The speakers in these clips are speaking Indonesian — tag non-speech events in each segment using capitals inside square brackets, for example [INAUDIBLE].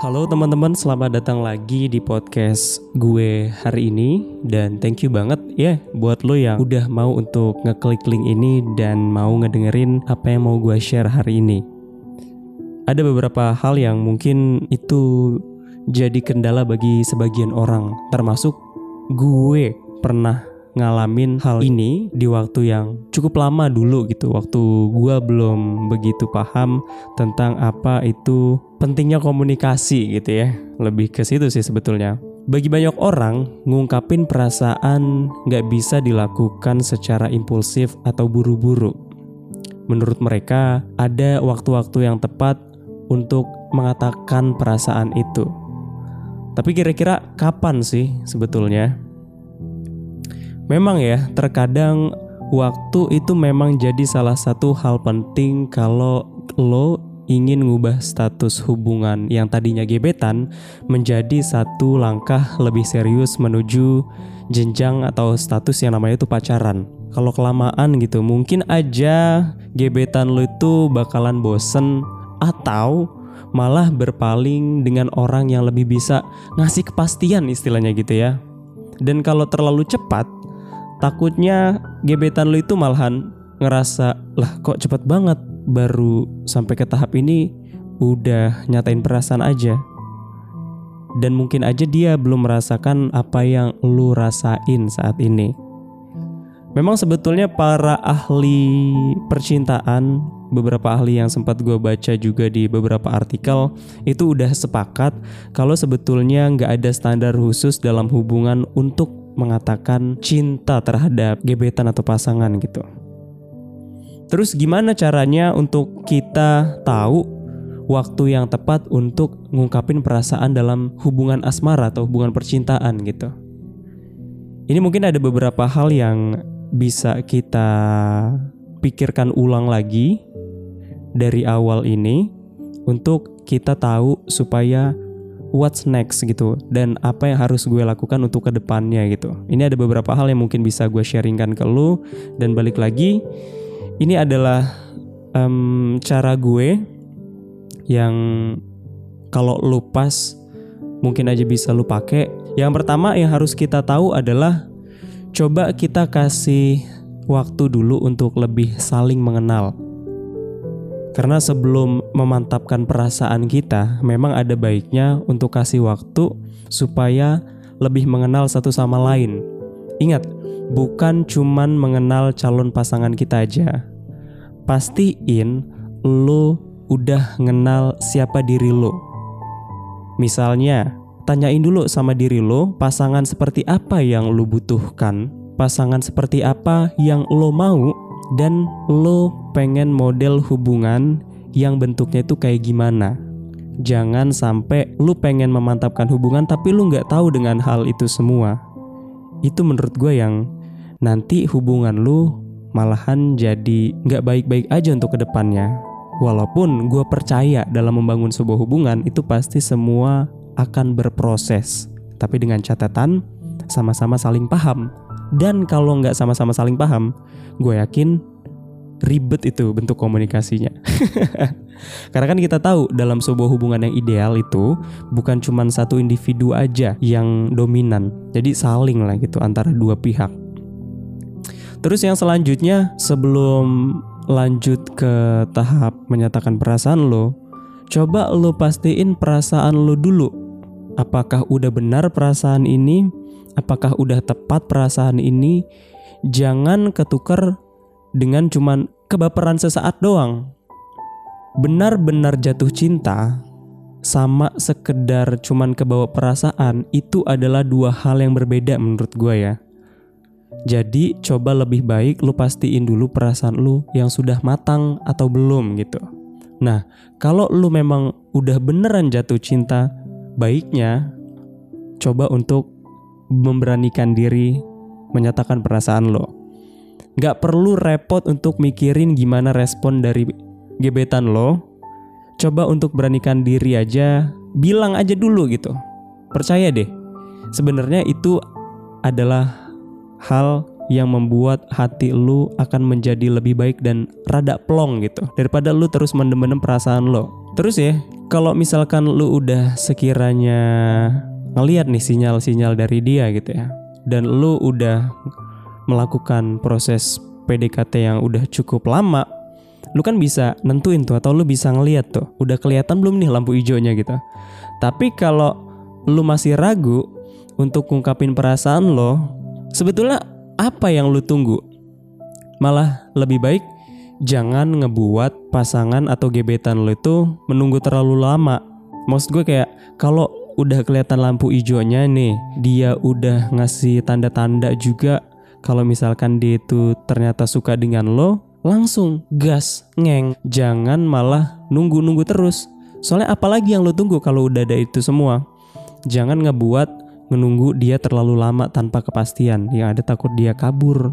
Halo teman-teman, selamat datang lagi di podcast gue hari ini. Dan thank you banget ya buat lo yang udah mau untuk ngeklik link ini Dan mau ngedengerin apa yang mau gue share hari ini. Ada beberapa hal yang mungkin itu jadi kendala bagi sebagian orang Termasuk gue pernah ngalamin hal ini di waktu yang cukup lama dulu gitu. Waktu gue belum begitu paham tentang apa itu pentingnya komunikasi gitu ya. Lebih ke situ sih sebetulnya. Bagi banyak orang ngungkapin perasaan nggak bisa dilakukan secara impulsif atau buru-buru. Menurut mereka ada waktu-waktu yang tepat untuk mengatakan perasaan itu. Tapi kira-kira kapan sih sebetulnya Memang ya, terkadang waktu itu memang jadi salah satu hal penting kalau lo ingin ngubah status hubungan yang tadinya gebetan menjadi satu langkah lebih serius menuju jenjang atau status yang namanya itu pacaran. Kalau kelamaan gitu, mungkin aja gebetan lo itu bakalan bosen atau malah berpaling dengan orang yang lebih bisa ngasih kepastian istilahnya gitu ya. Dan kalau terlalu cepat, takutnya gebetan lu itu malahan ngerasa lah kok cepet banget baru sampai ke tahap ini udah nyatain perasaan aja dan mungkin aja dia belum merasakan apa yang lu rasain saat ini. Memang sebetulnya para ahli percintaan, beberapa ahli yang sempat gue baca juga di beberapa artikel itu udah sepakat kalau sebetulnya nggak ada standar khusus dalam hubungan untuk mengatakan cinta terhadap gebetan atau pasangan gitu. Terus gimana caranya untuk kita tahu waktu yang tepat untuk ngungkapin perasaan dalam hubungan asmara atau hubungan percintaan gitu. Ini mungkin ada beberapa hal yang bisa kita pikirkan ulang lagi dari awal ini untuk kita tahu supaya what's next gitu dan apa yang harus gue lakukan untuk ke depannya gitu. Ini ada beberapa hal yang mungkin bisa gue sharingkan ke lu dan balik lagi ini adalah um, cara gue yang kalau lu pas mungkin aja bisa lu pakai. Yang pertama yang harus kita tahu adalah coba kita kasih waktu dulu untuk lebih saling mengenal karena sebelum memantapkan perasaan kita, memang ada baiknya untuk kasih waktu supaya lebih mengenal satu sama lain. Ingat, bukan cuman mengenal calon pasangan kita aja. Pastiin lo udah ngenal siapa diri lo. Misalnya, tanyain dulu sama diri lo, pasangan seperti apa yang lo butuhkan, pasangan seperti apa yang lo mau, dan lo pengen model hubungan yang bentuknya itu kayak gimana. Jangan sampai lu pengen memantapkan hubungan tapi lu nggak tahu dengan hal itu semua. Itu menurut gue yang nanti hubungan lu malahan jadi nggak baik-baik aja untuk ke depannya. Walaupun gue percaya dalam membangun sebuah hubungan itu pasti semua akan berproses. Tapi dengan catatan sama-sama saling paham. Dan kalau nggak sama-sama saling paham, gue yakin ribet itu bentuk komunikasinya. [LAUGHS] Karena kan kita tahu dalam sebuah hubungan yang ideal itu bukan cuma satu individu aja yang dominan. Jadi saling lah gitu antara dua pihak. Terus yang selanjutnya sebelum lanjut ke tahap menyatakan perasaan lo, coba lo pastiin perasaan lo dulu. Apakah udah benar perasaan ini? Apakah udah tepat perasaan ini? Jangan ketukar dengan cuman kebaperan sesaat doang. Benar-benar jatuh cinta sama sekedar cuman kebawa perasaan itu adalah dua hal yang berbeda menurut gue ya. Jadi coba lebih baik lu pastiin dulu perasaan lu yang sudah matang atau belum gitu. Nah, kalau lu memang udah beneran jatuh cinta, baiknya coba untuk memberanikan diri menyatakan perasaan lo. Gak perlu repot untuk mikirin gimana respon dari gebetan lo. Coba untuk beranikan diri aja, bilang aja dulu gitu. Percaya deh, sebenarnya itu adalah hal yang membuat hati lu akan menjadi lebih baik dan rada plong gitu daripada lu terus mendem-mendem perasaan lo. Terus ya, kalau misalkan lu udah sekiranya ngeliat nih sinyal-sinyal dari dia gitu ya dan lu udah melakukan proses PDKT yang udah cukup lama lu kan bisa nentuin tuh atau lu bisa ngeliat tuh udah kelihatan belum nih lampu hijaunya gitu. Tapi kalau lu masih ragu untuk ngungkapin perasaan lo sebetulnya apa yang lu tunggu? Malah lebih baik jangan ngebuat pasangan atau gebetan lo itu menunggu terlalu lama. Maksud gue kayak kalau udah kelihatan lampu hijaunya nih dia udah ngasih tanda-tanda juga kalau misalkan dia itu ternyata suka dengan lo langsung gas ngeng. Jangan malah nunggu-nunggu terus. Soalnya apalagi yang lo tunggu kalau udah ada itu semua? Jangan ngebuat menunggu dia terlalu lama tanpa kepastian. Yang ada takut dia kabur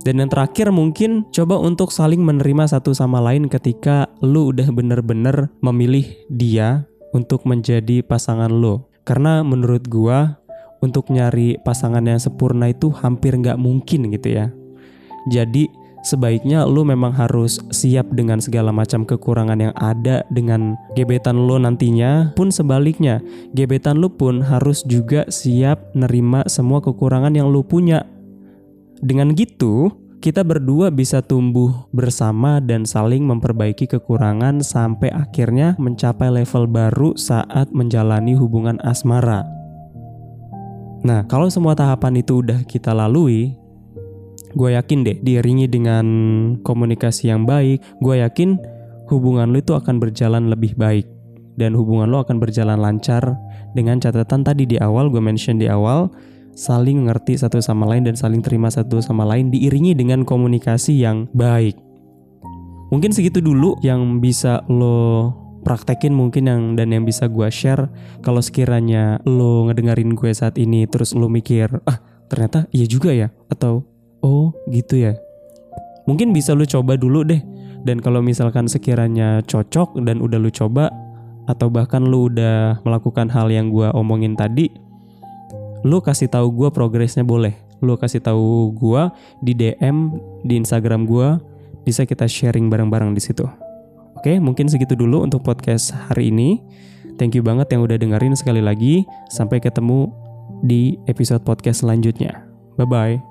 dan yang terakhir mungkin coba untuk saling menerima satu sama lain ketika lu udah bener-bener memilih dia untuk menjadi pasangan lo. Karena menurut gua untuk nyari pasangan yang sempurna itu hampir nggak mungkin gitu ya. Jadi sebaiknya lu memang harus siap dengan segala macam kekurangan yang ada dengan gebetan lo nantinya pun sebaliknya gebetan lu pun harus juga siap nerima semua kekurangan yang lu punya dengan gitu kita berdua bisa tumbuh bersama dan saling memperbaiki kekurangan sampai akhirnya mencapai level baru saat menjalani hubungan asmara. Nah, kalau semua tahapan itu udah kita lalui, gue yakin deh diiringi dengan komunikasi yang baik, gue yakin hubungan lo itu akan berjalan lebih baik dan hubungan lo akan berjalan lancar dengan catatan tadi di awal gue mention di awal saling mengerti satu sama lain dan saling terima satu sama lain diiringi dengan komunikasi yang baik. Mungkin segitu dulu yang bisa lo praktekin mungkin yang dan yang bisa gue share. Kalau sekiranya lo ngedengerin gue saat ini terus lo mikir ah ternyata iya juga ya? Atau oh gitu ya? Mungkin bisa lo coba dulu deh. Dan kalau misalkan sekiranya cocok dan udah lo coba atau bahkan lo udah melakukan hal yang gue omongin tadi lo kasih tahu gue progresnya boleh lo kasih tahu gue di DM di Instagram gue bisa kita sharing bareng-bareng di situ. Oke, mungkin segitu dulu untuk podcast hari ini. Thank you banget yang udah dengerin sekali lagi. Sampai ketemu di episode podcast selanjutnya. Bye bye.